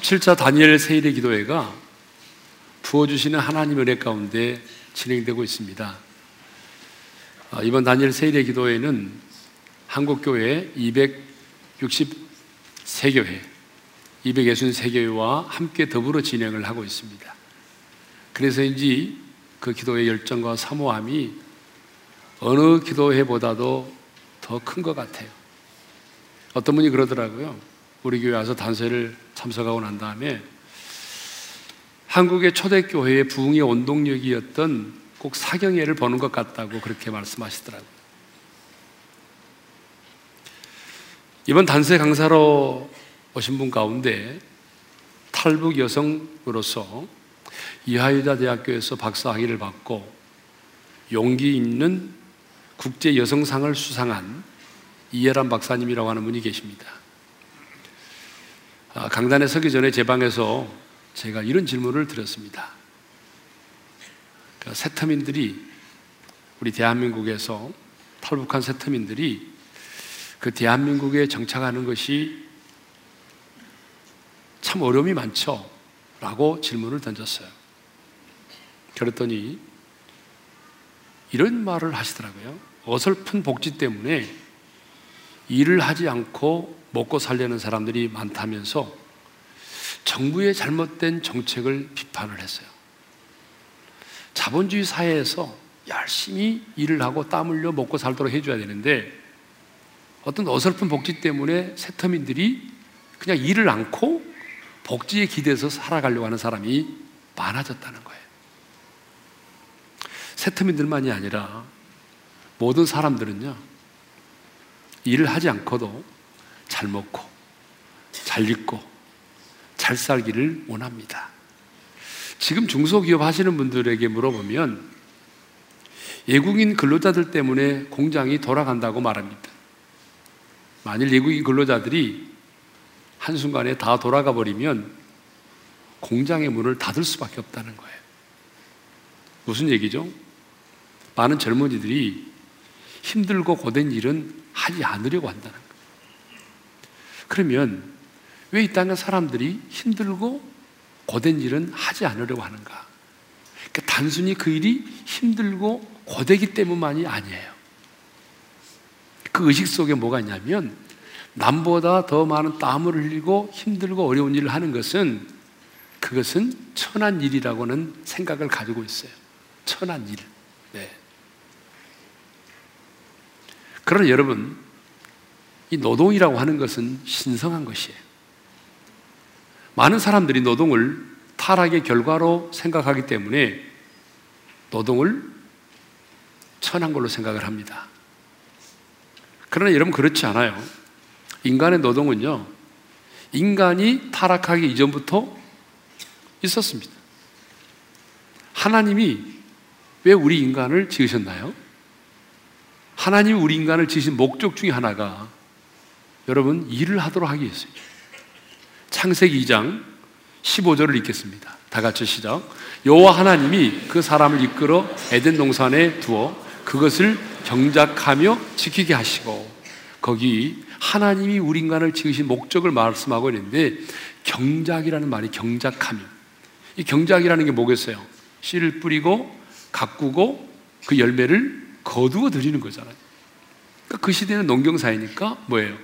17차 다니엘 세일의 기도회가 부어주시는 하나님 은혜 가운데 진행되고 있습니다. 아, 이번 다니엘 세일의 기도회는 한국교회 263교회, 263교회와 함께 더불어 진행을 하고 있습니다. 그래서인지 그 기도의 열정과 사모함이 어느 기도회보다도 더 큰 것 같아요. 어떤 분이 그러더라고요. 우리 교회 와서 단세를 참석하고 난 다음에 한국의 초대교회의 부흥의 원동력이었던 꼭 사경회를 보는 것 같다고 그렇게 말씀하시더라고요. 이번 단세 강사로 오신 분 가운데 탈북 여성으로서 이하유다 대학교에서 박사 학위를 받고 용기 있는 국제 여성상을 수상한 이해란 박사님이라고 하는 분이 계십니다. 아, 강단에 서기 전에 제 방에서 제가 이런 질문을 드렸습니다. 세터민들이 그러니까 우리 대한민국에서 탈북한 세터민들이 그 대한민국에 정착하는 것이 참 어려움이 많죠? 라고 질문을 던졌어요. 그랬더니 이런 말을 하시더라고요. 어설픈 복지 때문에 일을 하지 않고 먹고 살려는 사람들이 많다면서 정부의 잘못된 정책을 비판을 했어요. 자본주의 사회에서 열심히 일을 하고 땀 흘려 먹고 살도록 해줘야 되는데 어떤 어설픈 복지 때문에 세터민들이 그냥 일을 않고 복지에 기대서 살아가려고 하는 사람이 많아졌다는 거예요. 세터민들만이 아니라 모든 사람들은요, 일을 하지 않고도 잘 먹고, 잘 입고, 잘 살기를 원합니다. 지금 중소기업 하시는 분들에게 물어보면 외국인 근로자들 때문에 공장이 돌아간다고 말합니다. 만일 외국인 근로자들이 한순간에 다 돌아가 버리면 공장의 문을 닫을 수밖에 없다는 거예요. 무슨 얘기죠? 많은 젊은이들이 힘들고 고된 일은 하지 않으려고 한다는 거예요. 그러면 왜 이 땅의 사람들이 힘들고 고된 일은 하지 않으려고 하는가? 그러니까 단순히 그 일이 힘들고 고되기 때문만이 아니에요. 그 의식 속에 뭐가 있냐면 남보다 더 많은 땀을 흘리고 힘들고 어려운 일을 하는 것은 그것은 천한 일이라고는 생각을 가지고 있어요. 천한 일. 네. 그러나 여러분, 이 노동이라고 하는 것은 신성한 것이에요. 많은 사람들이 노동을 타락의 결과로 생각하기 때문에 노동을 천한 걸로 생각을 합니다. 그러나 여러분 그렇지 않아요. 인간의 노동은요, 인간이 타락하기 이전부터 있었습니다. 하나님이 왜 우리 인간을 지으셨나요? 하나님이 우리 인간을 지으신 목적 중에 하나가 여러분 일을 하도록 하기 위해서요. 창세기 2장 15절을 읽겠습니다. 다 같이 시작. 여호와 하나님이 그 사람을 이끌어 에덴 동산에 두어 그것을 경작하며 지키게 하시고 거기 하나님이 우리 인간을 지으신 목적을 말씀하고 있는데 경작이라는 말이 경작하며 이 경작이라는 게 뭐겠어요? 씨를 뿌리고 가꾸고 그 열매를 거두어 드리는 거잖아요. 그러니까 그 시대는 농경사회니까 뭐예요?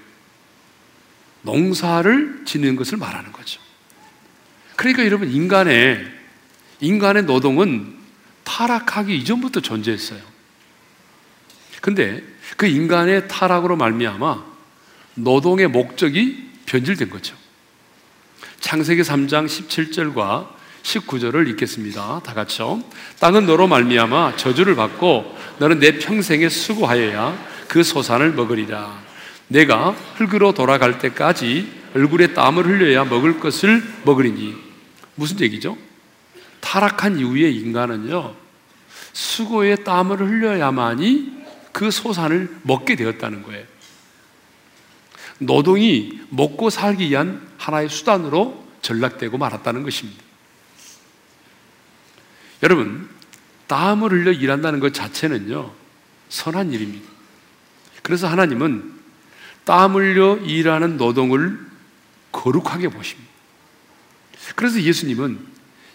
농사를 짓는 것을 말하는 거죠. 그러니까 여러분 인간의 인간의 노동은 타락하기 이전부터 존재했어요. 근데 그 인간의 타락으로 말미암아 노동의 목적이 변질된 거죠. 창세기 3장 17절과 19절을 읽겠습니다. 다 같이요. 땅은 너로 말미암아 저주를 받고 너는 내 평생에 수고하여야 그 소산을 먹으리라. 내가 흙으로 돌아갈 때까지 얼굴에 땀을 흘려야 먹을 것을 먹으리니 무슨 얘기죠? 타락한 이후에 인간은요 수고의 땀을 흘려야만이 그 소산을 먹게 되었다는 거예요. 노동이 먹고 살기 위한 하나의 수단으로 전락되고 말았다는 것입니다. 여러분, 땀을 흘려 일한다는 것 자체는요, 선한 일입니다. 그래서 하나님은 땀 흘려 일하는 노동을 거룩하게 보십니다. 그래서 예수님은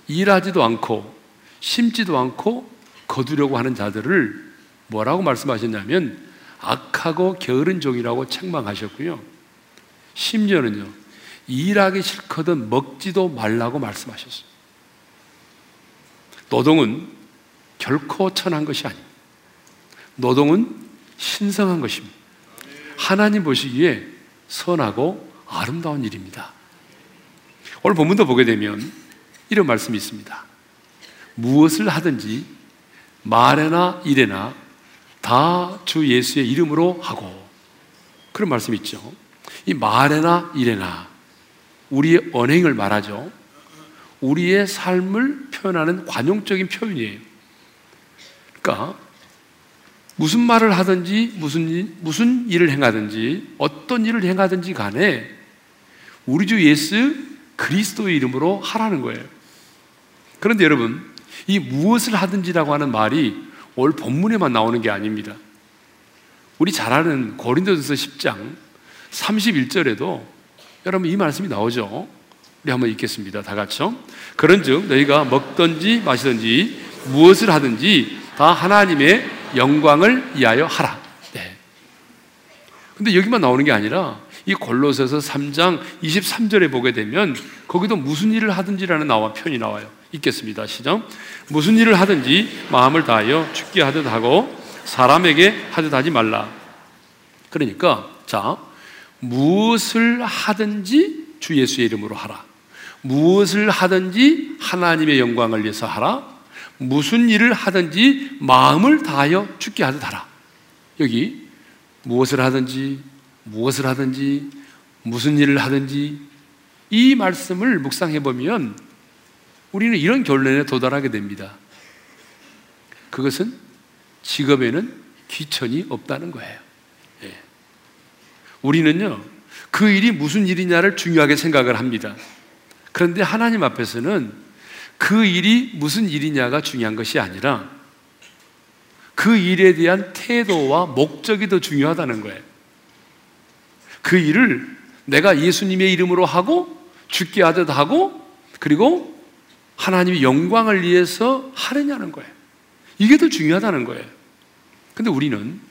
일하지도 않고 심지도 않고 거두려고 하는 자들을 뭐라고 말씀하셨냐면 악하고 게으른 종이라고 책망하셨고요. 심지어는요, 일하기 싫거든 먹지도 말라고 말씀하셨어요. 노동은 결코 천한 것이 아닙니다. 노동은 신성한 것입니다. 하나님 보시기에 선하고 아름다운 일입니다. 오늘 본문도 보게 되면 이런 말씀이 있습니다. 무엇을 하든지 말에나 일에나 다 주 예수의 이름으로 하고 그런 말씀이 있죠. 이 말에나 일에나 우리의 언행을 말하죠. 우리의 삶을 표현하는 관용적인 표현이에요. 그러니까 무슨 말을 하든지 무슨 무슨 일을 행하든지 어떤 일을 행하든지 간에 우리 주 예수 그리스도의 이름으로 하라는 거예요. 그런데 여러분, 이 무엇을 하든지라고 하는 말이 올 본문에만 나오는 게 아닙니다. 우리 잘 아는 고린도전서 10장 31절에도 여러분 이 말씀이 나오죠. 우리 한번 읽겠습니다. 다 같이요. 그런즉 너희가 먹든지 마시든지 무엇을 하든지 다 하나님의 영광을 위하여 하라. 네. 근데 여기만 나오는 게 아니라 이 골로새서 3장 23절에 보게 되면 거기도 무슨 일을 하든지라는 나와 표현이 나와요. 읽겠습니다. 시작. 무슨 일을 하든지 마음을 다하여 죽게 하듯 하고 사람에게 하듯 하지 말라. 그러니까 자 무엇을 하든지 주 예수의 이름으로 하라. 무엇을 하든지 하나님의 영광을 위해서 하라. 무슨 일을 하든지 마음을 다하여 죽게 하듯 하라. 여기 무엇을 하든지 무엇을 하든지 무슨 일을 하든지 이 말씀을 묵상해 보면 우리는 이런 결론에 도달하게 됩니다. 그것은 직업에는 귀천이 없다는 거예요. 예. 우리는요, 그 일이 무슨 일이냐를 중요하게 생각을 합니다. 그런데 하나님 앞에서는 그 일이 무슨 일이냐가 중요한 것이 아니라 그 일에 대한 태도와 목적이 더 중요하다는 거예요. 그 일을 내가 예수님의 이름으로 하고 죽게 하듯 하고 그리고 하나님의 영광을 위해서 하느냐는 거예요. 이게 더 중요하다는 거예요. 근데 우리는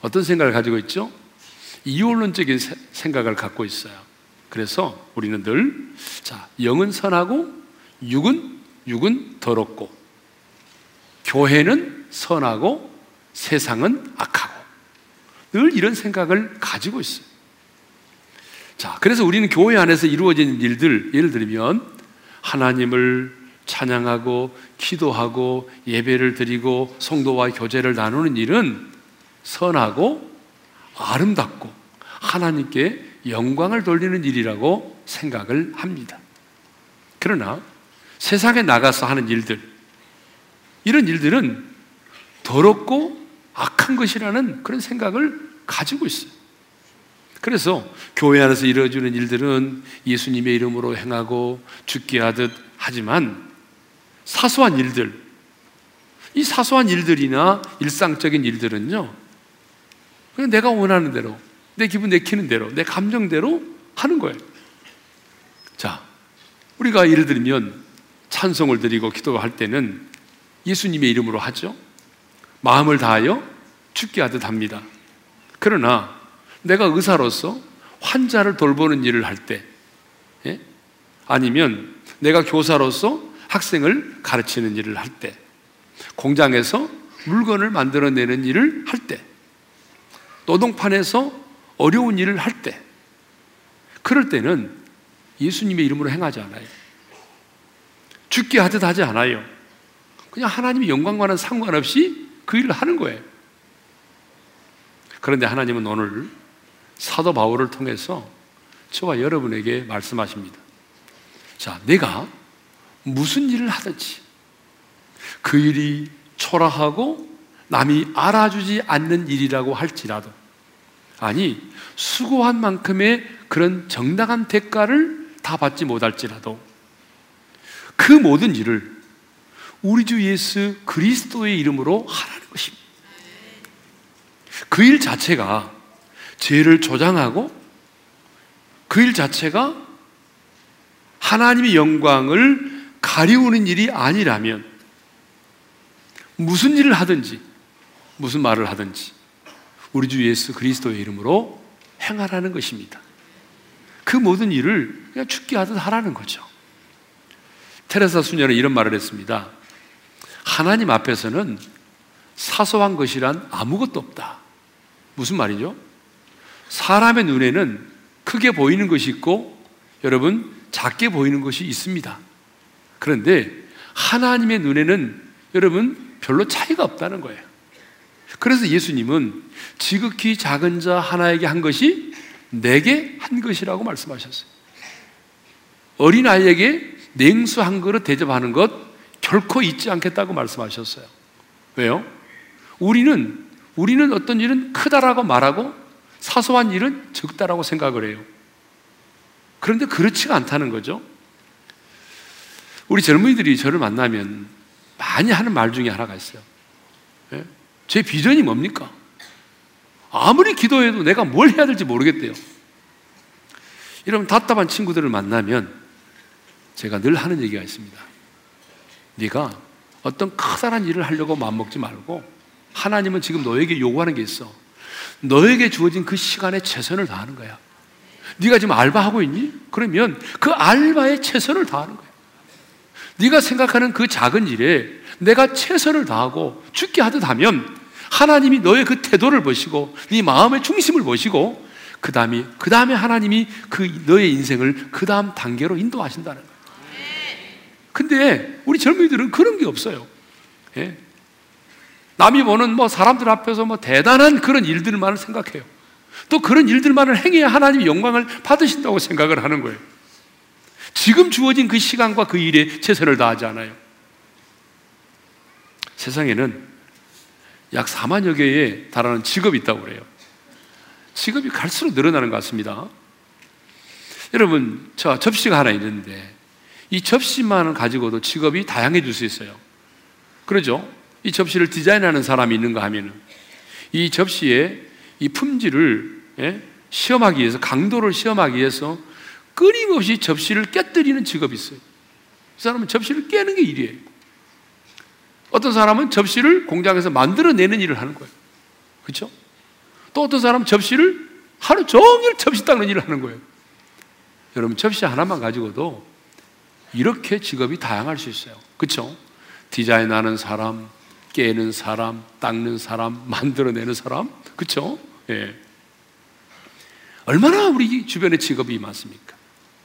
어떤 생각을 가지고 있죠? 이원론적인 생각을 갖고 있어요. 그래서 우리는 늘, 자, 영은 선하고, 육은, 육은 더럽고, 교회는 선하고, 세상은 악하고, 늘 이런 생각을 가지고 있어요. 자, 그래서 우리는 교회 안에서 이루어진 일들, 예를 들면, 하나님을 찬양하고, 기도하고, 예배를 드리고, 성도와 교제를 나누는 일은 선하고, 아름답고, 하나님께 영광을 돌리는 일이라고 생각을 합니다. 그러나 세상에 나가서 하는 일들, 이런 일들은 더럽고 악한 것이라는 그런 생각을 가지고 있어요. 그래서 교회 안에서 이루어지는 일들은 예수님의 이름으로 행하고 죽게 하듯 하지만 사소한 일들, 이 사소한 일들이나 일상적인 일들은요, 그냥 내가 원하는 대로 내 기분 내키는 대로, 내 감정대로 하는 거예요. 자, 우리가 예를 들면 찬송을 드리고 기도할 때는 예수님의 이름으로 하죠. 마음을 다하여 죽게 하듯 합니다. 그러나 내가 의사로서 환자를 돌보는 일을 할 때, 예? 아니면 내가 교사로서 학생을 가르치는 일을 할 때, 공장에서 물건을 만들어내는 일을 할 때, 노동판에서 어려운 일을 할 때, 그럴 때는 예수님의 이름으로 행하지 않아요. 죽게 하듯 하지 않아요. 그냥 하나님의 영광과는 상관없이 그 일을 하는 거예요. 그런데 하나님은 오늘 사도 바울을 통해서 저와 여러분에게 말씀하십니다. 자, 내가 무슨 일을 하든지 그 일이 초라하고 남이 알아주지 않는 일이라고 할지라도 아니, 수고한 만큼의 그런 정당한 대가를 다 받지 못할지라도 그 모든 일을 우리 주 예수 그리스도의 이름으로 하라는 것입니다. 그 일 자체가 죄를 조장하고 그 일 자체가 하나님의 영광을 가리우는 일이 아니라면 무슨 일을 하든지 무슨 말을 하든지 우리 주 예수 그리스도의 이름으로 행하라는 것입니다. 그 모든 일을 그냥 죽게 하듯 하라는 거죠. 테레사 수녀는 이런 말을 했습니다. 하나님 앞에서는 사소한 것이란 아무것도 없다. 무슨 말이죠? 사람의 눈에는 크게 보이는 것이 있고 여러분 작게 보이는 것이 있습니다. 그런데 하나님의 눈에는 여러분 별로 차이가 없다는 거예요. 그래서 예수님은 지극히 작은 자 하나에게 한 것이 내게 한 것이라고 말씀하셨어요. 어린아이에게 냉수 한 그릇 대접하는 것 결코 잊지 않겠다고 말씀하셨어요. 왜요? 우리는, 우리는 어떤 일은 크다라고 말하고 사소한 일은 적다라고 생각을 해요. 그런데 그렇지가 않다는 거죠. 우리 젊은이들이 저를 만나면 많이 하는 말 중에 하나가 있어요. 예? 제 비전이 뭡니까? 아무리 기도해도 내가 뭘 해야 될지 모르겠대요. 이런 답답한 친구들을 만나면 제가 늘 하는 얘기가 있습니다. 네가 어떤 커다란 일을 하려고 마음먹지 말고 하나님은 지금 너에게 요구하는 게 있어. 너에게 주어진 그 시간에 최선을 다하는 거야. 네가 지금 알바하고 있니? 그러면 그 알바에 최선을 다하는 거야. 네가 생각하는 그 작은 일에 내가 최선을 다하고 죽게 하듯 하면 하나님이 너의 그 태도를 보시고 네 마음의 중심을 보시고 그 다음에 그 다음에 하나님이 그 너의 인생을 그 다음 단계로 인도하신다는 거예요. 근데 우리 젊은이들은 그런 게 없어요. 예? 남이 보는 뭐 사람들 앞에서 뭐 대단한 그런 일들만을 생각해요. 또 그런 일들만을 행해야 하나님이 영광을 받으신다고 생각을 하는 거예요. 지금 주어진 그 시간과 그 일에 최선을 다하지 않아요. 세상에는 약 4만여 개에 달하는 직업이 있다고 그래요. 직업이 갈수록 늘어나는 것 같습니다. 여러분, 저 접시가 하나 있는데 이 접시만을 가지고도 직업이 다양해질 수 있어요. 그러죠? 이 접시를 디자인하는 사람이 있는가 하면은 이 접시의 이 품질을 예? 시험하기 위해서 강도를 시험하기 위해서 끊임없이 접시를 깨뜨리는 직업이 있어요. 그 사람은 접시를 깨는 게 일이에요. 어떤 사람은 접시를 공장에서 만들어내는 일을 하는 거예요. 그렇죠? 또 어떤 사람은 접시를 하루 종일 접시 닦는 일을 하는 거예요. 여러분 접시 하나만 가지고도 이렇게 직업이 다양할 수 있어요. 그렇죠? 디자인하는 사람, 깨는 사람, 닦는 사람, 만들어내는 사람, 그렇죠? 예. 얼마나 우리 주변에 직업이 많습니까?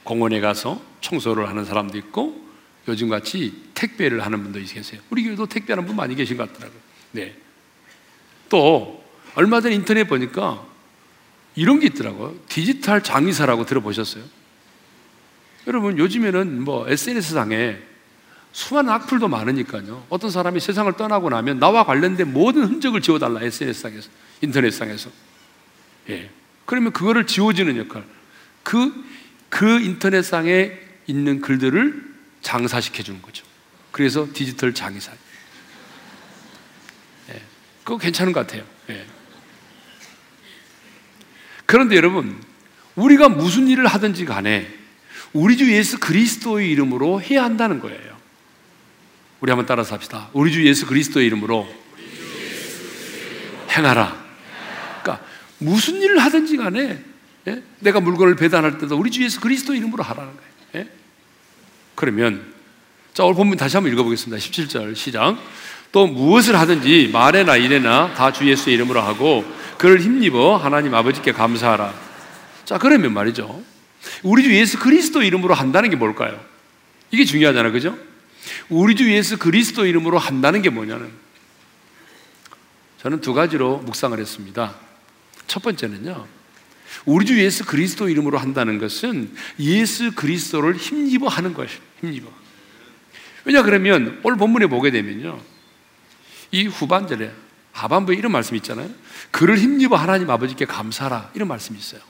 공원에 가서 청소를 하는 사람도 있고 요즘 같이 택배를 하는 분도 계세요. 우리 교회도 택배하는 분 많이 계신 것 같더라고요. 네. 또 얼마 전 인터넷 보니까 이런 게 있더라고요. 디지털 장의사라고 들어보셨어요? 여러분 요즘에는 뭐 SNS상에 수많은 악플도 많으니까요. 어떤 사람이 세상을 떠나고 나면 나와 관련된 모든 흔적을 지워달라 SNS상에서 인터넷상에서. 예. 그러면 그거를 지워주는 역할. 그, 그 인터넷상에 있는 글들을 장사시켜 주는 거죠. 그래서 디지털 장의사. 예. 그거 괜찮은 것 같아요. 예. 그런데 여러분, 우리가 무슨 일을 하든지 간에 우리 주 예수 그리스도의 이름으로 해야 한다는 거예요. 우리 한번 따라서 합시다. 우리 주 예수 그리스도의 이름으로 행하라. 그러니까 무슨 일을 하든지 간에 예? 내가 물건을 배달할 때도 우리 주 예수 그리스도 이름으로 하라는 거예요. 예? 그러면 자 오늘 본문 다시 한번 읽어보겠습니다. 17절 시작. 또 무엇을 하든지 말에나 일에나 다 주 예수의 이름으로 하고 그를 힘입어 하나님 아버지께 감사하라. 자 그러면 말이죠. 우리 주 예수 그리스도 이름으로 한다는 게 뭘까요? 이게 중요하잖아요. 그죠? 우리 주 예수 그리스도 이름으로 한다는 게 뭐냐는 저는 두 가지로 묵상을 했습니다. 첫 번째는요. 우리 주 예수 그리스도 이름으로 한다는 것은 예수 그리스도를 힘입어 하는 것이에요. 힘입어. 왜냐 그러면 오늘 본문에 보게 되면요. 이 후반절에 하반부에 이런 말씀이 있잖아요. 그를 힘입어 하나님 아버지께 감사라 이런 말씀이 있어요.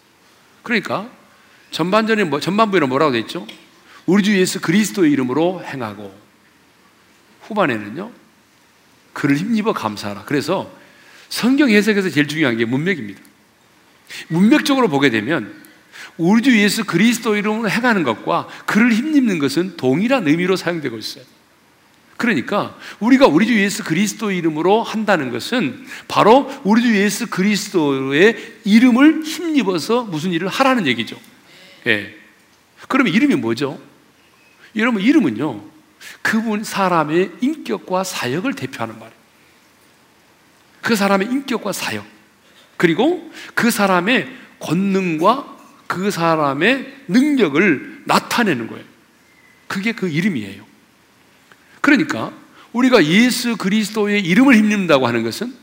그러니까 전반전에 뭐, 전반부에는 뭐라고 돼 있죠? 우리 주 예수 그리스도의 이름으로 행하고 후반에는요. 그를 힘입어 감사하라. 그래서 성경 해석에서 제일 중요한 게 문맥입니다. 문맥적으로 보게 되면 우리 주 예수 그리스도 이름으로 행하는 것과 그를 힘입는 것은 동일한 의미로 사용되고 있어요. 그러니까 우리가 우리 주 예수 그리스도 이름으로 한다는 것은 바로 우리 주 예수 그리스도의 이름을 힘입어서 무슨 일을 하라는 얘기죠. 예. 그러면 이름이 뭐죠? 여러분 이름은요. 그분 사람의 인격과 사역을 대표하는 말이에요. 그 사람의 인격과 사역 그리고 그 사람의 권능과 그 사람의 능력을 나타내는 거예요. 그게 그 이름이에요. 그러니까 우리가 예수 그리스도의 이름을 힘입는다고 하는 것은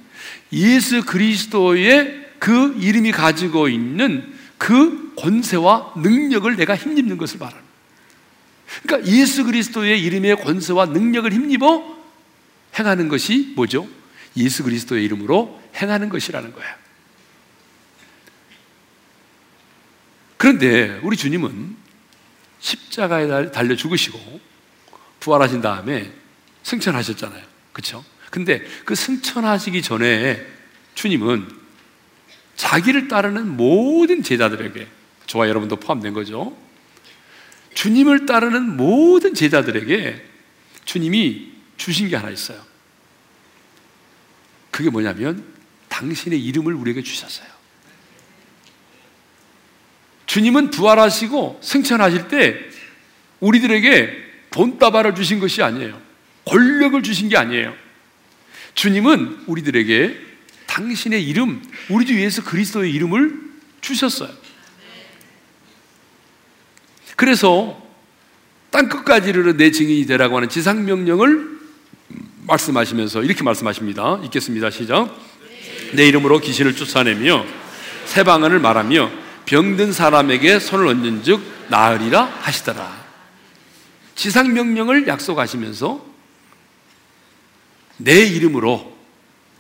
예수 그리스도의 그 이름이 가지고 있는 그 권세와 능력을 내가 힘입는 것을 말하는 그러니까 예수 그리스도의 이름의 권세와 능력을 힘입어 행하는 것이 뭐죠? 예수 그리스도의 이름으로 행하는 것이라는 거예요. 그런데 우리 주님은 십자가에 달려 죽으시고 부활하신 다음에 승천하셨잖아요. 그렇죠? 근데 그 승천하시기 전에 주님은 자기를 따르는 모든 제자들에게 저와 여러분도 포함된 거죠. 주님을 따르는 모든 제자들에게 주님이 주신 게 하나 있어요. 그게 뭐냐면 당신의 이름을 우리에게 주셨어요. 주님은 부활하시고 승천하실 때 우리들에게 돈다발을 주신 것이 아니에요. 권력을 주신 게 아니에요. 주님은 우리들에게 당신의 이름, 우리 주 예수 그리스도의 이름을 주셨어요. 그래서 땅 끝까지 이르러 내 증인이 되라고 하는 지상 명령을 말씀하시면서 이렇게 말씀하십니다. 읽겠습니다. 시작. 내 이름으로 귀신을 쫓아내며 새 방언을 말하며 병든 사람에게 손을 얹은 즉 나으리라 하시더라. 지상 명령을 약속하시면서 내 이름으로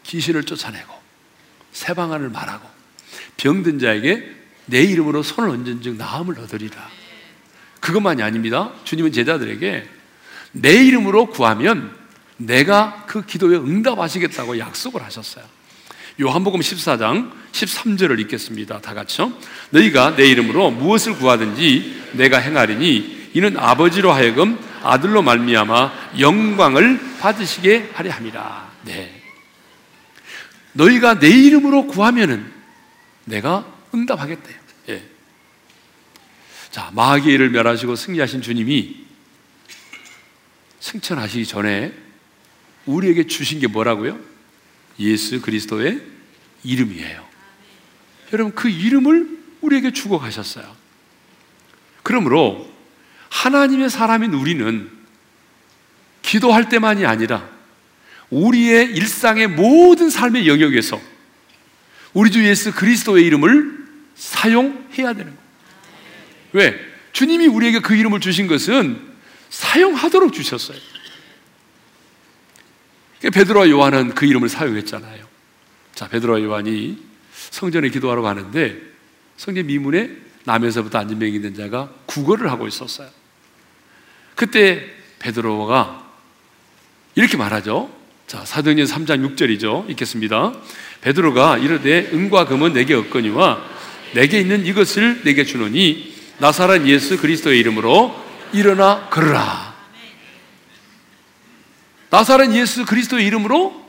귀신을 쫓아내고 새 방안을 말하고 병든 자에게 내 이름으로 손을 얹은 즉 나음을 얻으리라. 그것만이 아닙니다. 주님은 제자들에게 내 이름으로 구하면 내가 그 기도에 응답하시겠다고 약속을 하셨어요. 요한복음 14장 13절을 읽겠습니다. 다 같이요. 너희가 내 이름으로 무엇을 구하든지 내가 행하리니 이는 아버지로 하여금 아들로 말미암아 영광을 받으시게 하려 함이라. 네. 너희가 내 이름으로 구하면은 내가 응답하겠대요. 예. 자, 마귀를 멸하시고 승리하신 주님이 승천하시기 전에 우리에게 주신 게 뭐라고요? 예수 그리스도의 이름이에요. 여러분, 그 이름을 우리에게 주고 가셨어요. 그러므로 하나님의 사람인 우리는 기도할 때만이 아니라 우리의 일상의 모든 삶의 영역에서 우리 주 예수 그리스도의 이름을 사용해야 되는 거예요. 왜? 주님이 우리에게 그 이름을 주신 것은 사용하도록 주셨어요. 베드로와 요한은 그 이름을 사용했잖아요. 자, 베드로와 요한이 성전에 기도하러 가는데 성전 미문에 남에서부터 안진병이 된 자가 구걸을 하고 있었어요. 그때 베드로가 이렇게 말하죠. 자, 사도행전 3장 6절이죠. 읽겠습니다. 베드로가 이르되 은과 금은 내게 없거니와 내게 있는 이것을 내게 주노니 나사렛 예수 그리스도의 이름으로 일어나 걸으라. 나사렛 예수 그리스도의 이름으로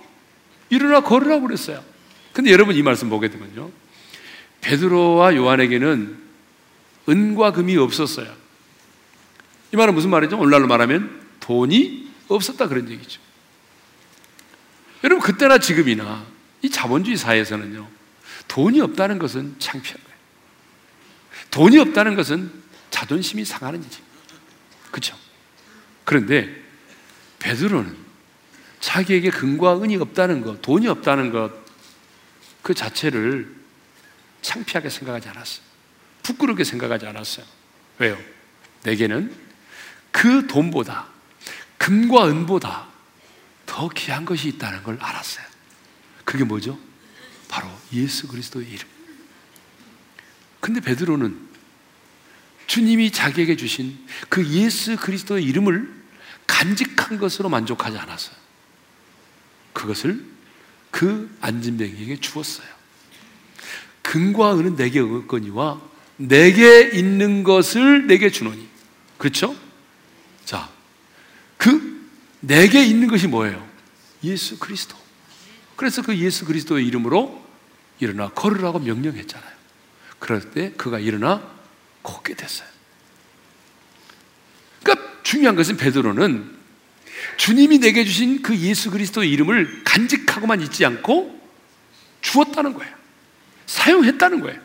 일어나 걸으라고 그랬어요. 근데 여러분 이 말씀 보게 되면요. 베드로와 요한에게는 은과 금이 없었어요. 이 말은 무슨 말이죠? 오늘날로 말하면 돈이 없었다 그런 얘기죠. 여러분 그때나 지금이나 이 자본주의 사회에서는요. 돈이 없다는 것은 창피한 거예요. 돈이 없다는 것은 자존심이 상하는 일이죠. 그렇죠? 그런데 베드로는 자기에게 근과 은이 없다는 것, 돈이 없다는 것, 그 자체를 창피하게 생각하지 않았어요. 부끄럽게 생각하지 않았어요. 왜요? 내게는 그 돈보다, 금과 은보다 더 귀한 것이 있다는 걸 알았어요. 그게 뭐죠? 바로 예수 그리스도의 이름. 근데 베드로는 주님이 자기에게 주신 그 예수 그리스도의 이름을 간직한 것으로 만족하지 않았어요. 그것을 그 안진뱅이에게 주었어요. 금과 은은 내게 얻거니와 내게 있는 것을 내게 주노니. 그렇죠? 자, 그 내게 있는 것이 뭐예요? 예수 그리스도. 그래서 그 예수 그리스도의 이름으로 일어나 걸으라고 명령했잖아요. 그럴 때 그가 일어나 걷게 됐어요. 그러니까 중요한 것은 베드로는 주님이 내게 주신 그 예수 그리스도의 이름을 간직하고만 있지 않고 주었다는 거예요. 사용했다는 거예요.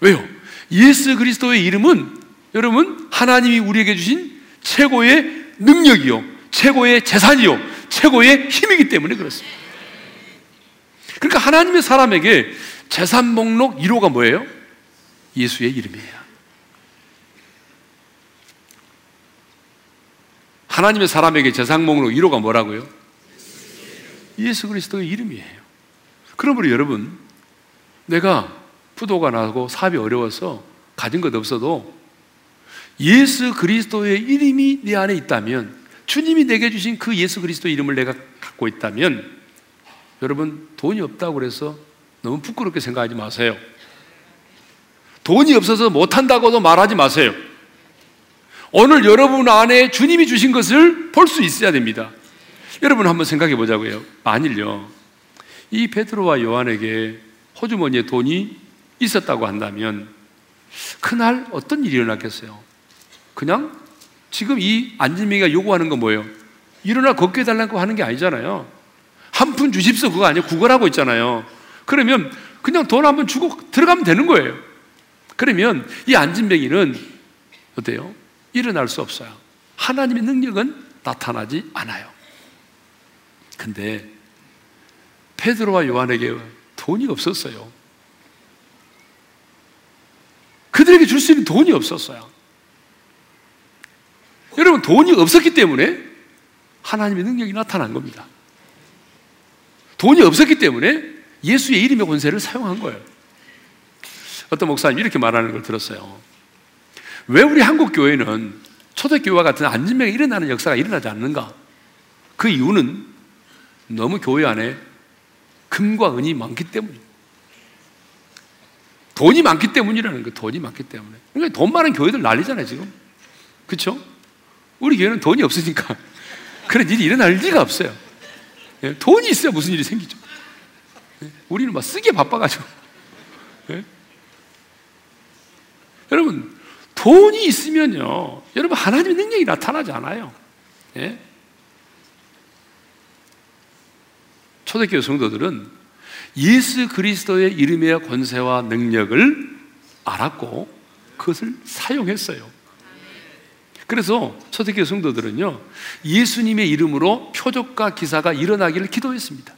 왜요? 예수 그리스도의 이름은 여러분 하나님이 우리에게 주신 최고의 능력이요, 최고의 재산이요, 최고의 힘이기 때문에 그렇습니다. 그러니까 하나님의 사람에게 재산 목록 1호가 뭐예요? 예수의 이름이에요. 하나님의 사람에게 목록 1호가 뭐라고요? 예수 그리스도의 이름이에요. 그러므로 여러분, 내가 부도가 나고 사업이 어려워서 가진 것 없어도 예수 그리스도의 이름이 내 안에 있다면 주님이 내게 주신 그 예수 그리스도의 이름을 내가 갖고 있다면 여러분 돈이 없다고 그래서 너무 부끄럽게 생각하지 마세요. 돈이 없어서 못한다고도 말하지 마세요. 오늘 여러분 안에 주님이 주신 것을 볼 수 있어야 됩니다. 여러분 한번 생각해 보자고요. 만일요, 이 베드로와 요한에게 호주머니에 돈이 있었다고 한다면 그날 어떤 일이 일어났겠어요? 그냥 지금 이 안진명이가 요구하는 건 뭐예요? 일어나 걷게 해달라고 하는 게 아니잖아요. 한 푼 주십시오 그거 아니에요. 구걸하고 있잖아요. 그러면 그냥 돈 한 번 주고 들어가면 되는 거예요. 그러면 이 안진뱅이는 어때요? 일어날 수 없어요. 하나님의 능력은 나타나지 않아요. 근데 페드로와 요한에게 돈이 없었어요. 그들에게 줄 수 있는 돈이 없었어요. 여러분, 돈이 없었기 때문에 하나님의 능력이 나타난 겁니다. 돈이 없었기 때문에 예수의 이름의 권세를 사용한 거예요. 어떤 목사님 이렇게 말하는 걸 들었어요. 왜 우리 한국 교회는 초대교회와 같은 안진병이 일어나는 역사가 일어나지 않는가? 그 이유는 너무 교회 안에 금과 은이 많기 때문입니다. 돈이 많기 때문이라는 거 돈이 많기 때문에. 그러니까 돈 많은 교회들 난리잖아요, 지금. 그렇죠? 우리 교회는 돈이 없으니까 그런 일이 일어날 리가 없어요. 예, 돈이 있어야 무슨 일이 생기죠. 예, 우리는 막 쓰기에 바빠가지고. 예? 여러분, 돈이 있으면요, 여러분, 하나님의 능력이 나타나지 않아요. 예? 초대교회 성도들은 예수 그리스도의 이름의 권세와 능력을 알았고 그것을 사용했어요. 그래서 초대교회 성도들은요, 예수님의 이름으로 표적과 기사가 일어나기를 기도했습니다.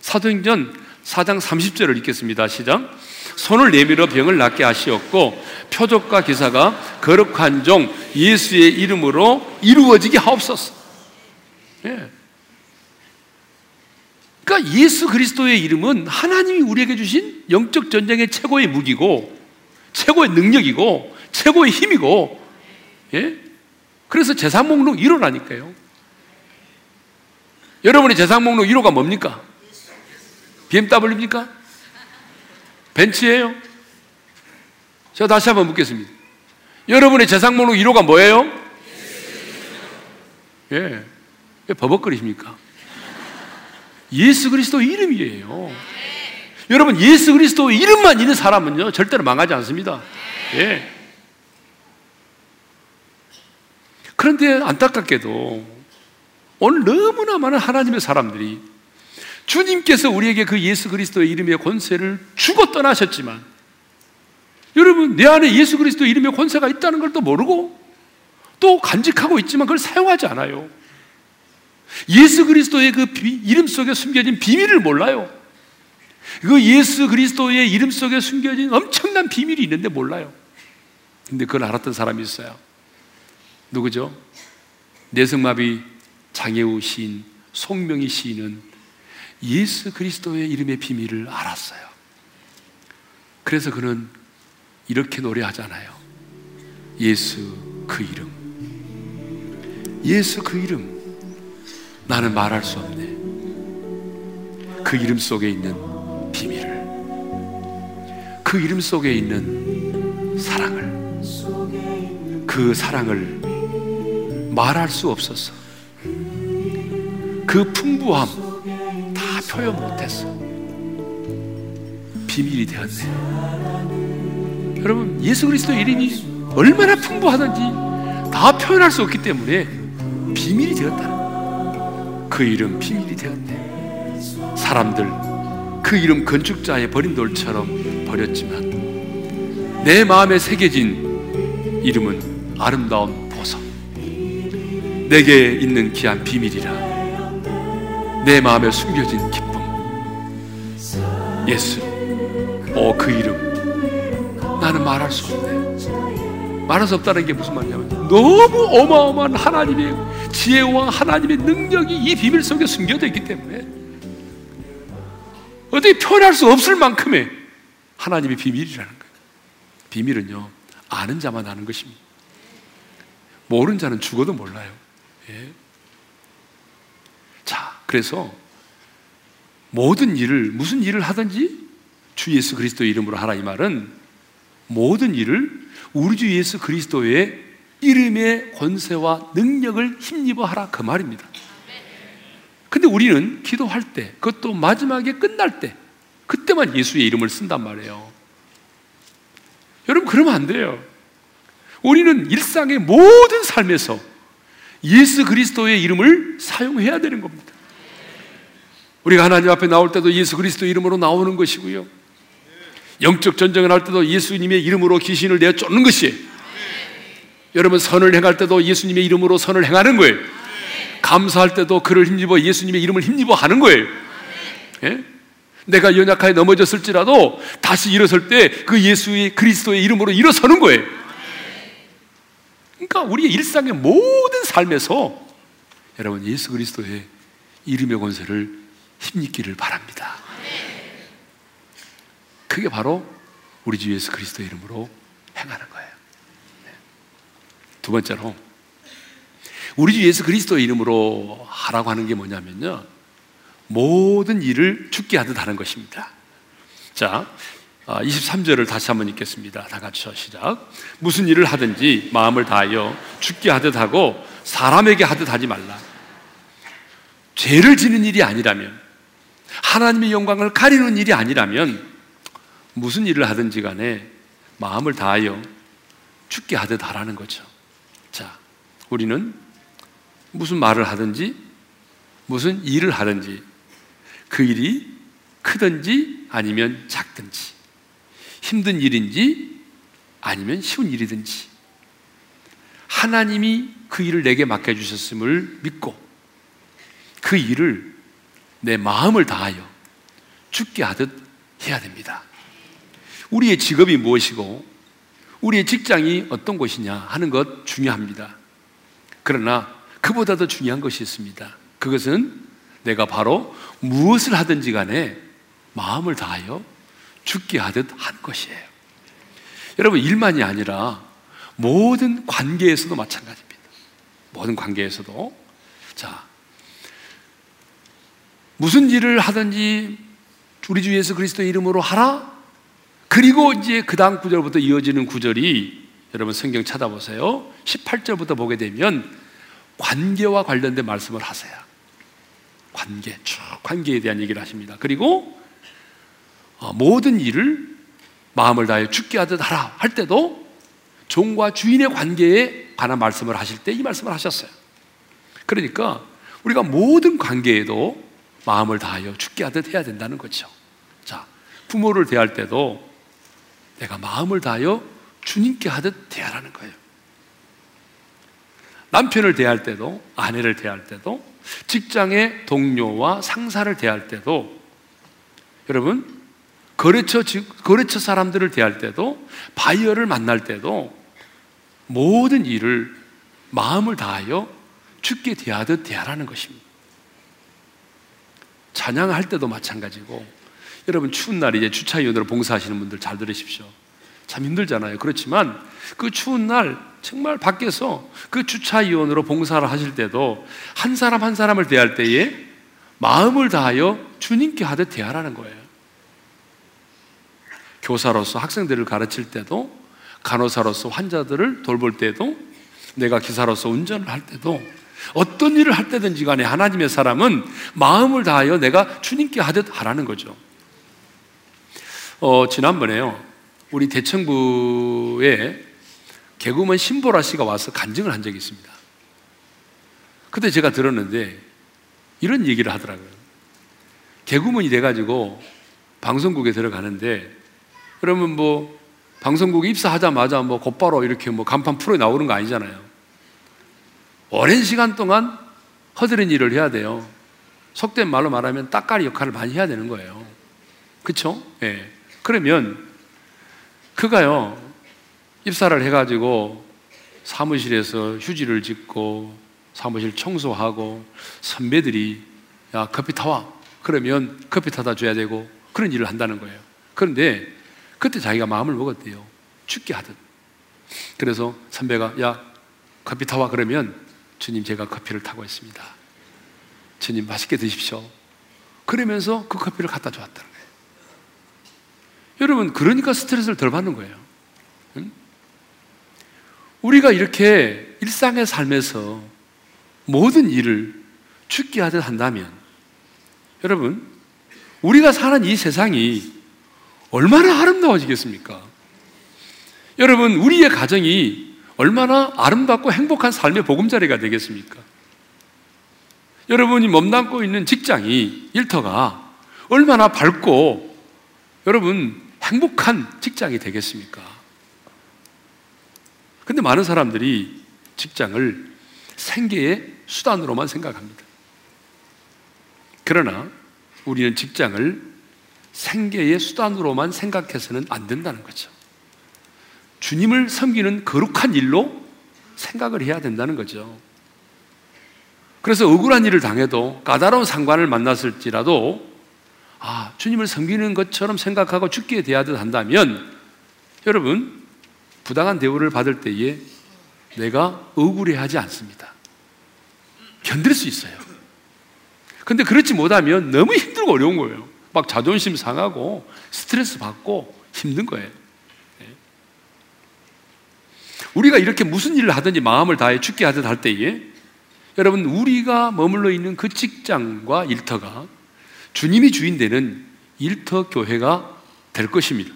사도행전 4장 30절을 읽겠습니다. 시작. 손을 내밀어 병을 낫게 하시었고 표적과 기사가 거룩한 종 예수의 이름으로 이루어지게 하옵소서. 예. 그러니까 예수 그리스도의 이름은 하나님이 우리에게 주신 영적 전쟁의 최고의 무기고 최고의 능력이고 최고의 힘이고 예? 그래서 재산 목록 1호라니까요. 여러분의 재산 목록 1호가 뭡니까? BMW입니까? 벤츠예요? 제가 다시 한번 묻겠습니다. 여러분의 재산 목록 1호가 뭐예요? 예. 왜 버벅거리십니까? 예수 그리스도 이름이에요. 여러분, 예수 그리스도 이름만 있는 사람은요, 절대로 망하지 않습니다. 예. 그런데 안타깝게도 오늘 너무나 많은 하나님의 사람들이 주님께서 우리에게 그 예수 그리스도의 이름의 권세를 주고 떠나셨지만 여러분 내 안에 예수 그리스도의 이름의 권세가 있다는 걸 또 모르고 또 간직하고 있지만 그걸 사용하지 않아요. 예수 그리스도의 그 이름 속에 숨겨진 비밀을 몰라요. 그 예수 그리스도의 이름 속에 숨겨진 엄청난 비밀이 있는데 몰라요. 근데 그걸 알았던 사람이 있어요. 누구죠? 내성마비 장애우 시인, 송명희 시인은 예수 그리스도의 이름의 비밀을 알았어요. 그래서 그는 이렇게 노래하잖아요. 예수 그 이름. 예수 그 이름. 나는 말할 수 없네. 그 이름 속에 있는 비밀을. 그 이름 속에 있는 사랑을 그 사랑을 말할 수 없었어. 그 풍부함 다 표현 못했어. 비밀이 되었네. 여러분 예수 그리스도 이름이 얼마나 풍부하든지 다 표현할 수 없기 때문에 비밀이 되었다. 그 이름 비밀이 되었네. 사람들 그 이름 건축자의 버린 돌처럼 버렸지만 내 마음에 새겨진 이름은 아름다운 보석. 내게 있는 귀한 비밀이라. 내 마음에 숨겨진 기쁨. 예수. 어, 그 이름. 나는 말할 수 없네. 말할 수 없다는 게 무슨 말이냐면 너무 어마어마한 하나님의 지혜와 하나님의 능력이 이 비밀 속에 숨겨져 있기 때문에 어떻게 표현할 수 없을 만큼의 하나님의 비밀이라는 거예요. 비밀은요, 아는 자만 아는 것입니다. 모르는 자는 죽어도 몰라요. 예. 자, 그래서 모든 일을, 무슨 일을 하든지 주 예수 그리스도 이름으로 하라 이 말은 모든 일을 우리 주 예수 그리스도의 이름의 권세와 능력을 힘입어 하라 그 말입니다. 근데 우리는 기도할 때, 그것도 마지막에 끝날 때, 그때만 예수의 이름을 쓴단 말이에요. 여러분, 그러면 안 돼요. 우리는 일상의 모든 삶에서 예수 그리스도의 이름을 사용해야 되는 겁니다. 우리가 하나님 앞에 나올 때도 예수 그리스도 이름으로 나오는 것이고요. 영적 전쟁을 할 때도 예수님의 이름으로 귀신을 내어 쫓는 것이에요. 여러분 선을 행할 때도 예수님의 이름으로 선을 행하는 거예요. 감사할 때도 그를 힘입어 예수님의 이름을 힘입어 하는 거예요. 예? 내가 연약하게 넘어졌을지라도 다시 일어설 때 그 예수의 그리스도의 이름으로 일어서는 거예요. 그러니까 우리의 일상의 모든 삶에서 여러분 예수 그리스도의 이름의 권세를 힘입기를 바랍니다. 그게 바로 우리 주 예수 그리스도 이름으로 행하는 거예요. 네. 두 번째로 우리 주 예수 그리스도 이름으로 하라고 하는 게 뭐냐면요. 모든 일을 죽게 하듯 하는 것입니다. 자, 23절을 아, 다시 한번 읽겠습니다. 다 같이 시작. 무슨 일을 하든지 마음을 다하여 죽게 하듯 하고 사람에게 하듯 하지 말라. 죄를 지는 일이 아니라면 하나님의 영광을 가리는 일이 아니라면 무슨 일을 하든지 간에 마음을 다하여 죽게 하듯 하라는 거죠. 자, 우리는 무슨 말을 하든지 무슨 일을 하든지 그 일이 크든지 아니면 작든지 힘든 일인지 아니면 쉬운 일이든지 하나님이 그 일을 내게 맡겨주셨음을 믿고 그 일을 내 마음을 다하여 죽게 하듯 해야 됩니다. 우리의 직업이 무엇이고 우리의 직장이 어떤 곳이냐 하는 것 중요합니다. 그러나 그보다 더 중요한 것이 있습니다. 그것은 내가 바로 무엇을 하든지 간에 마음을 다하여 죽게 하듯 한 것이에요. 여러분, 일만이 아니라 모든 관계에서도 마찬가지입니다. 모든 관계에서도. 자, 무슨 일을 하든지 우리 주 예수 그리스도 이름으로 하라? 그리고 이제 그 다음 구절부터 이어지는 구절이 여러분 성경 찾아보세요. 18절부터 보게 되면 관계와 관련된 말씀을 하세요. 관계, 쭉 관계에 대한 얘기를 하십니다. 그리고 어, 모든 일을 마음을 다해 죽게 하듯 하라 할 때도 종과 주인의 관계에 관한 말씀을 하실 때 이 말씀을 하셨어요. 그러니까 우리가 모든 관계에도 마음을 다하여 죽게 하듯 해야 된다는 거죠. 자, 부모를 대할 때도 내가 마음을 다하여 주님께 하듯 대하라는 거예요. 남편을 대할 때도, 아내를 대할 때도, 직장의 동료와 상사를 대할 때도, 여러분, 거래처, 거래처 사람들을 대할 때도, 바이어를 만날 때도, 모든 일을 마음을 다하여 죽게 대하듯 대하라는 것입니다. 찬양할 때도 마찬가지고, 여러분 추운 날 이제 주차위원으로 봉사하시는 분들 잘 들으십시오. 참 힘들잖아요. 그렇지만 그 추운 날 정말 밖에서 그 주차위원으로 봉사를 하실 때도 한 사람 한 사람을 대할 때에 마음을 다하여 주님께 하듯 대하라는 거예요. 교사로서 학생들을 가르칠 때도 간호사로서 환자들을 돌볼 때도 내가 기사로서 운전을 할 때도 어떤 일을 할 때든지 간에 하나님의 사람은 마음을 다하여 내가 주님께 하듯 하라는 거죠. 어, 지난번에요. 우리 대청부에 개그맨 신보라 씨가 와서 간증을 한 적이 있습니다. 그때 제가 들었는데 이런 얘기를 하더라고요. 개그맨이 돼가지고 방송국에 들어가는데 그러면 뭐 방송국에 입사하자마자 뭐 곧바로 이렇게 뭐 간판 프로에 나오는 거 아니잖아요. 오랜 시간 동안 허드렛 일을 해야 돼요. 속된 말로 말하면 따까리 역할을 많이 해야 되는 거예요. 그쵸? 예. 네. 그러면 그가요, 입사를 해가지고 사무실에서 휴지를 짓고 사무실 청소하고 선배들이 야, 커피 타와. 그러면 커피 타다 줘야 되고 그런 일을 한다는 거예요. 그런데 그때 자기가 마음을 먹었대요. 죽게 하듯. 그래서 선배가 야, 커피 타와. 그러면 주님 제가 커피를 타고 있습니다. 주님 맛있게 드십시오. 그러면서 그 커피를 갖다 주었다는 거예요. 여러분, 그러니까 스트레스를 덜 받는 거예요. 응? 우리가 이렇게 일상의 삶에서 모든 일을 죽게 하듯 한다면, 여러분, 우리가 사는 이 세상이 얼마나 아름다워지겠습니까? 여러분, 우리의 가정이 얼마나 아름답고 행복한 삶의 보금자리가 되겠습니까? 여러분이 몸담고 있는 직장이, 일터가 얼마나 밝고 여러분 행복한 직장이 되겠습니까? 근데 많은 사람들이 직장을 생계의 수단으로만 생각합니다. 그러나 우리는 직장을 생계의 수단으로만 생각해서는 안 된다는 거죠. 주님을 섬기는 거룩한 일로 생각을 해야 된다는 거죠. 그래서 억울한 일을 당해도 까다로운 상관을 만났을지라도 아, 주님을 섬기는 것처럼 생각하고 죽게 대하듯 한다면 여러분 부당한 대우를 받을 때에 내가 억울해하지 않습니다. 견딜 수 있어요. 근데 그렇지 못하면 너무 힘들고 어려운 거예요. 막 자존심 상하고 스트레스 받고 힘든 거예요. 우리가 이렇게 무슨 일을 하든지 마음을 다해 죽게 하듯 할 때에 여러분 우리가 머물러 있는 그 직장과 일터가 주님이 주인 되는 일터 교회가 될 것입니다.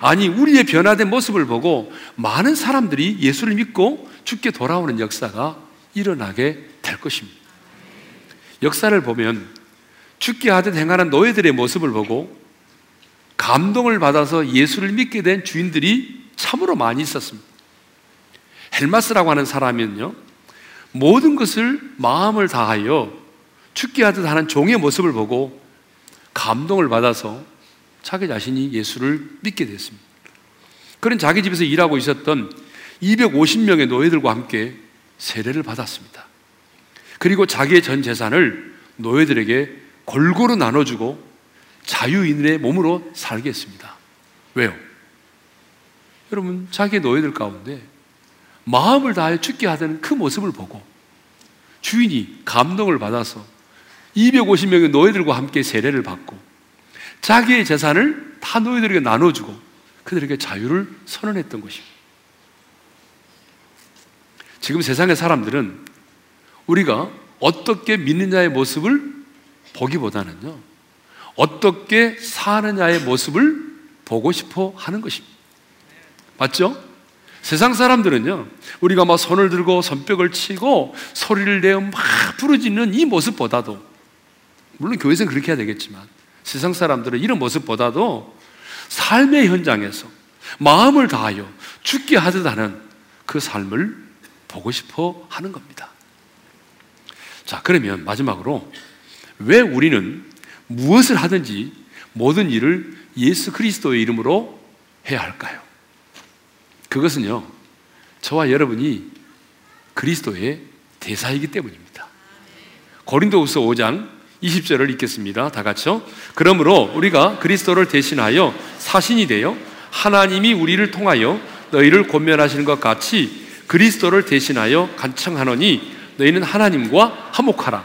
아니 우리의 변화된 모습을 보고 많은 사람들이 예수를 믿고 죽게 돌아오는 역사가 일어나게 될 것입니다. 역사를 보면 죽게 하듯 행하는 노예들의 모습을 보고 감동을 받아서 예수를 믿게 된 주인들이 참으로 많이 있었습니다. 헬마스라고 하는 사람은요, 모든 것을 마음을 다하여 죽게 하듯 하는 종의 모습을 보고 감동을 받아서 자기 자신이 예수를 믿게 됐습니다. 그런 자기 집에서 일하고 있었던 250명의 노예들과 함께 세례를 받았습니다. 그리고 자기의 전 재산을 노예들에게 골고루 나눠주고 자유인의 몸으로 살게 했습니다. 왜요? 여러분, 자기 노예들 가운데 마음을 다해 죽게 하던 그 모습을 보고 주인이 감동을 받아서 250명의 노예들과 함께 세례를 받고 자기의 재산을 다 노예들에게 나눠주고 그들에게 자유를 선언했던 것입니다. 지금 세상의 사람들은 우리가 어떻게 믿느냐의 모습을 보기보다는요, 어떻게 사느냐의 모습을 보고 싶어 하는 것입니다. 맞죠? 세상 사람들은요, 우리가 막 손을 들고 손뼉을 치고 소리를 내어 막 부르짖는 이 모습보다도, 물론 교회에서는 그렇게 해야 되겠지만, 세상 사람들은 이런 모습보다도 삶의 현장에서 마음을 다하여 죽게 하듯 하는 그 삶을 보고 싶어 하는 겁니다. 자, 그러면 마지막으로 왜 우리는 무엇을 하든지 모든 일을 예수 그리스도의 이름으로 해야 할까요? 그것은요, 저와 여러분이 그리스도의 대사이기 때문입니다. 고린도후서 5장 20절을 읽겠습니다. 다 같이요. 그러므로 우리가 그리스도를 대신하여 사신이 되어 하나님이 우리를 통하여 너희를 권면하시는 것 같이 그리스도를 대신하여 간청하노니 너희는 하나님과 화목하라.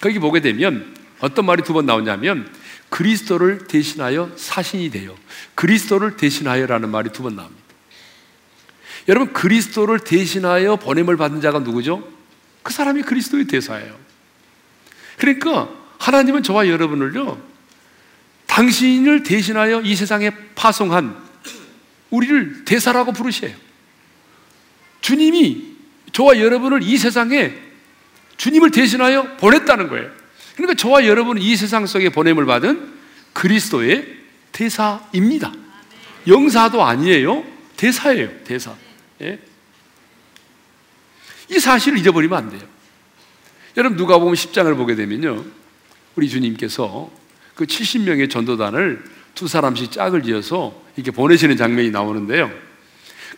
거기 보게 되면 어떤 말이 두 번 나오냐면 그리스도를 대신하여 사신이 되어 그리스도를 대신하여라는 말이 두 번 나옵니다. 여러분 그리스도를 대신하여 보냄을 받은 자가 누구죠? 그 사람이 그리스도의 대사예요. 그러니까 하나님은 저와 여러분을요, 당신을 대신하여 이 세상에 파송한 우리를 대사라고 부르셔요. 주님이 저와 여러분을 이 세상에 주님을 대신하여 보냈다는 거예요. 그러니까 저와 여러분은 이 세상 속에 보냄을 받은 그리스도의 대사입니다. 영사도 아니에요. 대사예요. 대사. 예? 이 사실을 잊어버리면 안 돼요. 여러분 누가 보면 10장을 보게 되면요. 우리 주님께서 그 70명의 전도단을 두 사람씩 짝을 지어서 이렇게 보내시는 장면이 나오는데요.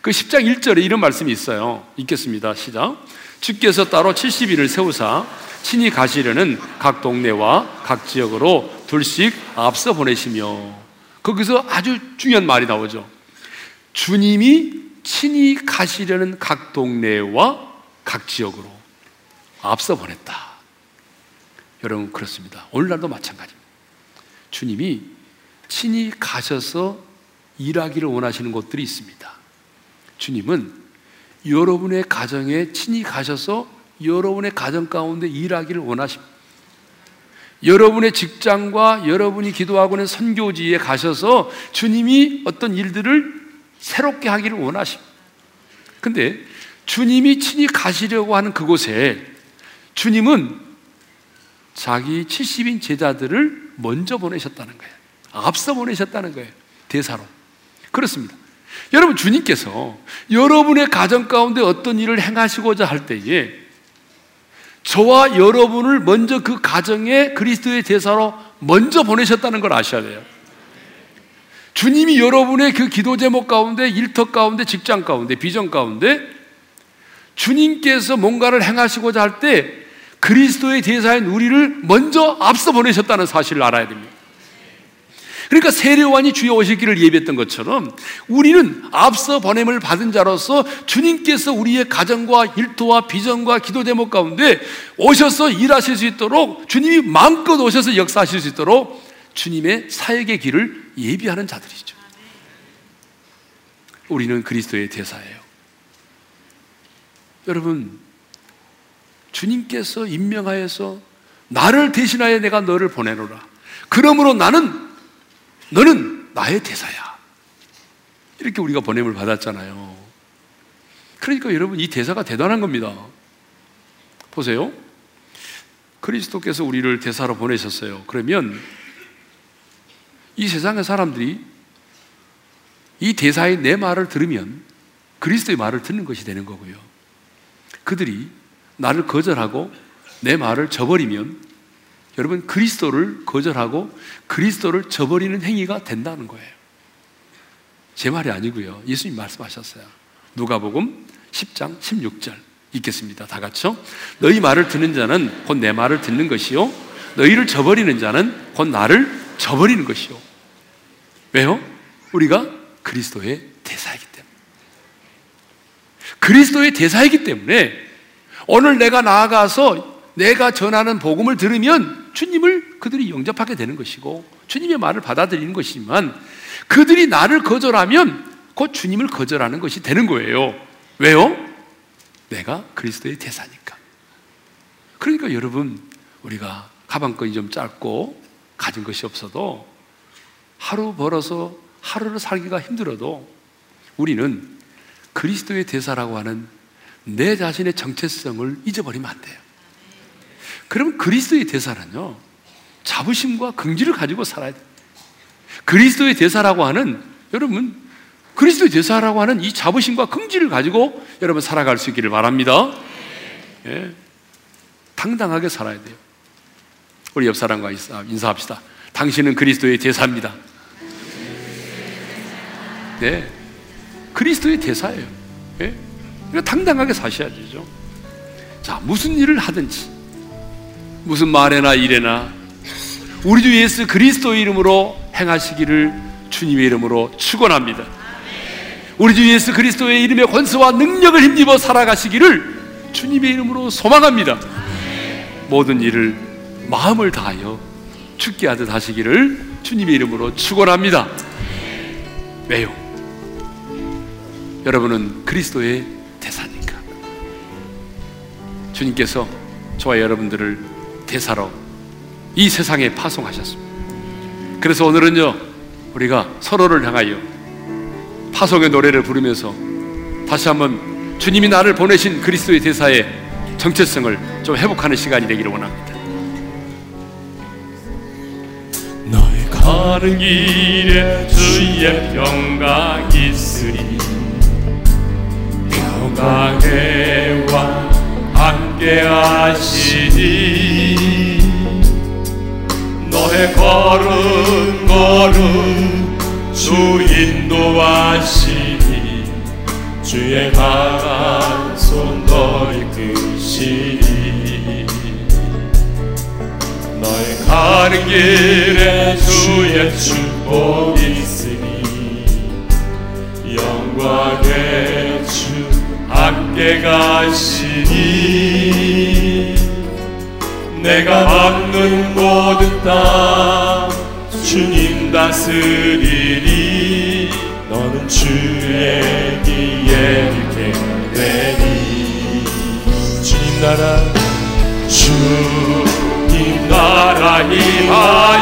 그 10장 1절에 이런 말씀이 있어요. 읽겠습니다. 시작. 주께서 따로 70인을 세우사 친히 가시려는 각 동네와 각 지역으로 둘씩 앞서 보내시며 거기서 아주 중요한 말이 나오죠. 주님이 친히 가시려는 각 동네와 각 지역으로 앞서 보냈다. 여러분 그렇습니다. 오늘날도 마찬가지입니다. 주님이 친히 가셔서 일하기를 원하시는 곳들이 있습니다. 주님은 여러분의 가정에 친히 가셔서 여러분의 가정 가운데 일하기를 원하십니다. 여러분의 직장과 여러분이 기도하고 있는 선교지에 가셔서 주님이 어떤 일들을 새롭게 하기를 원하십니다. 근데 주님이 친히 가시려고 하는 그곳에 주님은 자기 70인 제자들을 먼저 보내셨다는 거예요. 앞서 보내셨다는 거예요. 대사로. 그렇습니다. 여러분, 주님께서 여러분의 가정 가운데 어떤 일을 행하시고자 할 때에 저와 여러분을 먼저 그 가정에 그리스도의 대사로 먼저 보내셨다는 걸 아셔야 돼요. 주님이 여러분의 그 기도 제목 가운데, 일터 가운데, 직장 가운데, 비전 가운데 주님께서 뭔가를 행하시고자 할 때 그리스도의 대사인 우리를 먼저 앞서 보내셨다는 사실을 알아야 됩니다. 그러니까 세례요한이 오실 길을 예비했던 것처럼 우리는 앞서 보냄을 받은 자로서 주님께서 우리의 가정과 일터와 비전과 기도 제목 가운데 오셔서 일하실 수 있도록 주님이 마음껏 오셔서 역사하실 수 있도록 주님의 사역의 길을 예비하는 자들이죠. 우리는 그리스도의 대사예요. 여러분, 주님께서 임명하여서 나를 대신하여 내가 너를 보내노라. 그러므로 나는 너는 나의 대사야. 이렇게 우리가 보냄을 받았잖아요. 그러니까 여러분 이 대사가 대단한 겁니다. 보세요. 그리스도께서 우리를 대사로 보내셨어요. 그러면 이 세상의 사람들이 이 대사의 내 말을 들으면 그리스도의 말을 듣는 것이 되는 거고요. 그들이 나를 거절하고 내 말을 저버리면 여러분 그리스도를 거절하고 그리스도를 저버리는 행위가 된다는 거예요. 제 말이 아니고요. 예수님 말씀하셨어요. 누가복음 10장 16절 읽겠습니다. 다 같이요. 너희 말을 듣는 자는 곧 내 말을 듣는 것이요. 너희를 저버리는 자는 곧 나를 저버리는 것이요. 왜요? 우리가 그리스도의 대사이기 때문에. 그리스도의 대사이기 때문에 오늘 내가 나아가서 내가 전하는 복음을 들으면 주님을 그들이 영접하게 되는 것이고 주님의 말을 받아들이는 것이지만 그들이 나를 거절하면 곧 주님을 거절하는 것이 되는 거예요. 왜요? 내가 그리스도의 대사니까. 그러니까 여러분, 우리가 가방끈이 좀 짧고 가진 것이 없어도 하루 벌어서 하루를 살기가 힘들어도 우리는 그리스도의 대사라고 하는 내 자신의 정체성을 잊어버리면 안 돼요. 그럼 그리스도의 대사는요, 자부심과 긍지를 가지고 살아야 돼요. 그리스도의 대사라고 하는, 여러분, 그리스도의 대사라고 하는 이 자부심과 긍지를 가지고 여러분 살아갈 수 있기를 바랍니다. 예. 당당하게 살아야 돼요. 우리 옆 사람과 인사합시다. 당신은 그리스도의 대사입니다. 네. 그리스도의 대사예요. 예? 당당하게 사셔야 되죠. 자, 무슨 일을 하든지, 무슨 말에나 일에나 우리 주 예수 그리스도 이름으로 행하시기를 주님의 이름으로 축원합니다. 우리 주 예수 그리스도의 이름의 권세와 능력을 힘입어 살아가시기를 주님의 이름으로 소망합니다. 모든 일을 마음을 다하여 죽게 하듯 하시기를 주님의 이름으로 축원합니다. 왜요? 여러분은 그리스도의 대사니까. 주님께서 저와 여러분들을 대사로 이 세상에 파송하셨습니다. 그래서 오늘은요, 우리가 서로를 향하여 파송의 노래를 부르면서 다시 한번 주님이 나를 보내신 그리스도의 대사의 정체성을 좀 회복하는 시간이 되기를 원합니다. 가는 길에 주의 평강 있으리 평강에와 함께 하시니 너의 걸음 걸음 주 인도하시니 주의 강한 손 너희 드시니 가는 길에 주의 축복 있으니 영광의 주 함께 가시니 내가 밟는 모든 땅 주님 다스리리 너는 주의 길에 이렇게 되니 주님 나라 나라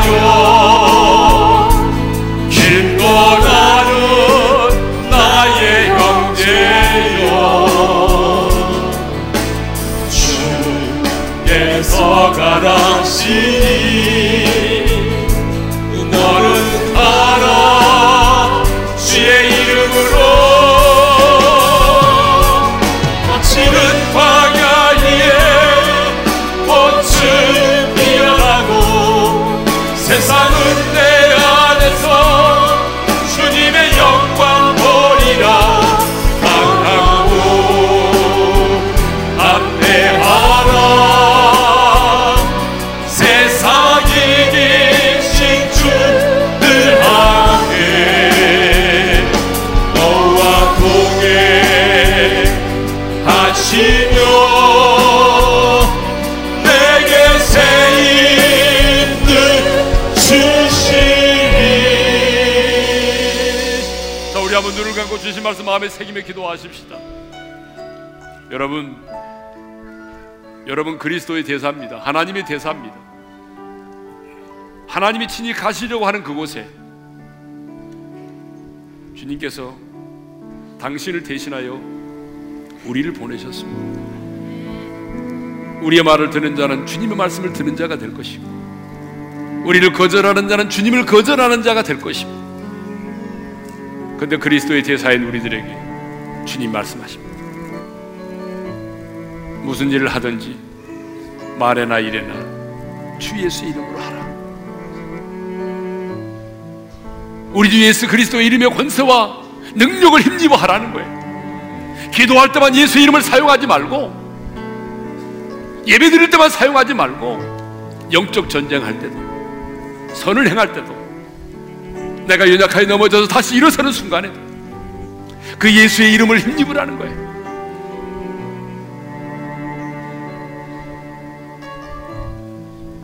감고 주신 말씀 마음에 새기며 기도하십시다. 여러분, 여러분 그리스도의 대사입니다. 하나님의 대사입니다. 하나님이 친히 가시려고 하는 그곳에 주님께서 당신을 대신하여 우리를 보내셨습니다. 우리의 말을 듣는 자는 주님의 말씀을 듣는 자가 될 것이고, 우리를 거절하는 자는 주님을 거절하는 자가 될 것입니다. 근데 그리스도의 대사인 우리들에게 주님 말씀하십니다. 무슨 일을 하든지 말에나 일에나 주 예수 이름으로 하라. 우리 주 예수 그리스도의 이름의 권세와 능력을 힘입어 하라는 거예요. 기도할 때만 예수 이름을 사용하지 말고 예배 드릴 때만 사용하지 말고 영적 전쟁할 때도 선을 행할 때도 내가 연약하게 넘어져서 다시 일어서는 순간에 그 예수의 이름을 힘입으라는 거예요.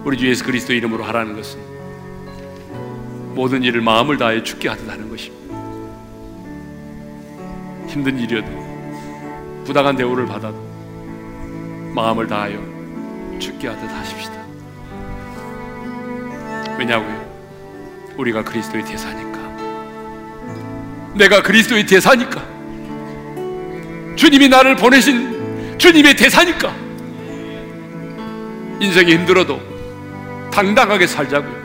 우리 주 예수 그리스도 이름으로 하라는 것은 모든 일을 마음을 다해 죽게 하듯 하는 것입니다. 힘든 일이어도 부당한 대우를 받아도 마음을 다하여 죽게 하듯 하십시다. 왜냐고요? 우리가 그리스도의 대사니까. 내가 그리스도의 대사니까. 주님이 나를 보내신 주님의 대사니까. 인생이 힘들어도 당당하게 살자고요.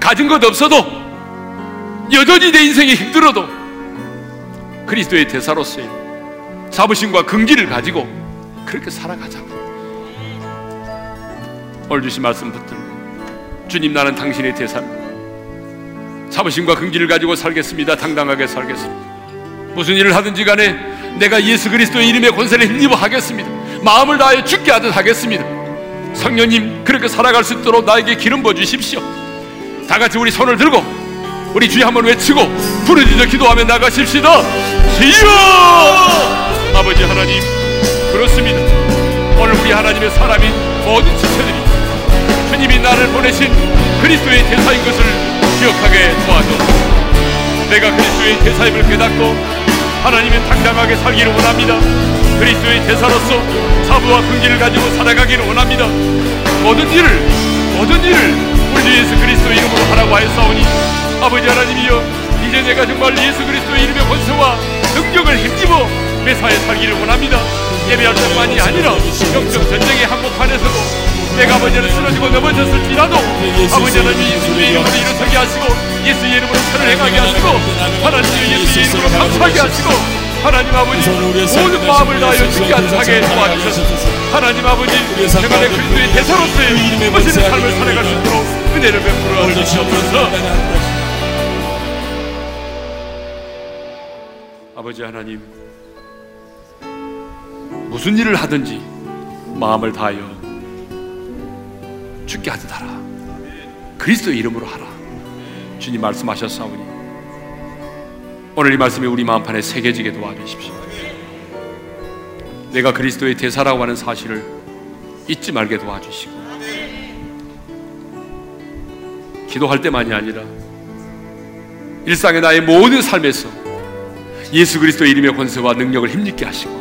가진 것 없어도 여전히 내 인생이 힘들어도 그리스도의 대사로서의 자부심과 긍기를 가지고 그렇게 살아가자고. 오늘 주신 말씀 붙들고 주님 나는 당신의 대사입니다. 자부심과 긍지를 가지고 살겠습니다. 당당하게 살겠습니다. 무슨 일을 하든지 간에 내가 예수 그리스도의 이름의 권세를 힘입어 하겠습니다. 마음을 다하여 죽게 하듯 하겠습니다. 성령님 그렇게 살아갈 수 있도록 나에게 기름 부어 주십시오. 다 같이 우리 손을 들고 우리 주여 한번 외치고 부르짖어 기도하며 나가십시다. 주여! 아버지 하나님 그렇습니다. 오늘 우리 하나님의 사람인 모든 지체들이 주님이 나를 보내신 그리스도의 대사인 것을 기억하게 도와줘. 내가 그리스도의 대사임을 깨닫고 하나님의 당당하게 살기를 원합니다. 그리스도의 대사로서 사부와 긍지를 가지고 살아가기를 원합니다. 모든 일을 모든 일을 우리 주 예수 그리스도 이름으로 하라고 하였사오니 아버지 하나님이여 이제 내가 정말 예수 그리스도의 이름의 권세와 능력을 힘입어 매사에 살기를 원합니다. 예배할 때만이 아니라 영적 전쟁의 한복판에서도 내가 아버지를 쓰러지고 넘어졌을지라도 아버지 하나님 예수의 이름으로 일어서게 하시고 예수의 이름으로 선을 행하게 하시고 하나님의 예수의 이름으로 감사하게 하시고 하나님 아버지 모든 마음을 다하여 죽게 하게 도와주셔서 하나님 아버지 내 그리스도의 대사로서의 멋있는 삶을 살아갈 수 있도록 은혜를 베풀어 주시옵소서. 아버지 하나님 무슨 일을 하든지 마음을 다하여 죽게 하듯 하라. 그리스도의 이름으로 하라. 주님 말씀하셨사오니 오늘 이 말씀이 우리 마음판에 새겨지게 도와주십시오. 내가 그리스도의 대사라고 하는 사실을 잊지 말게 도와주시고 기도할 때만이 아니라 일상의 나의 모든 삶에서 예수 그리스도의 이름의 권세와 능력을 힘있게 하시고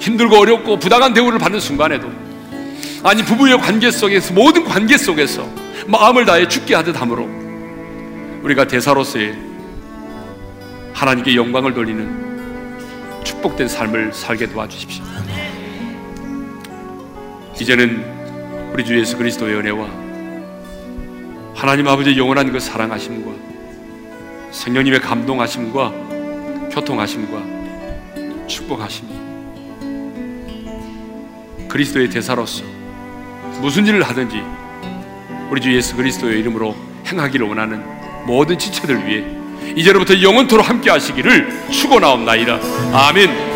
힘들고 어렵고 부당한 대우를 받는 순간에도 아니 부부의 관계 속에서 모든 관계 속에서 마음을 다해 죽게 하듯 함으로 우리가 대사로서의 하나님께 영광을 돌리는 축복된 삶을 살게 도와주십시오. 이제는 우리 주 예수 그리스도의 은혜와 하나님 아버지의 영원한 그 사랑하심과 성령님의 감동하심과 교통하심과 축복하심이 그리스도의 대사로서 무슨 일을 하든지 우리 주 예수 그리스도의 이름으로 행하기를 원하는 모든 지체들 위해 이제로부터 영원토록 함께 하시기를 축원하옵나이다. 아멘.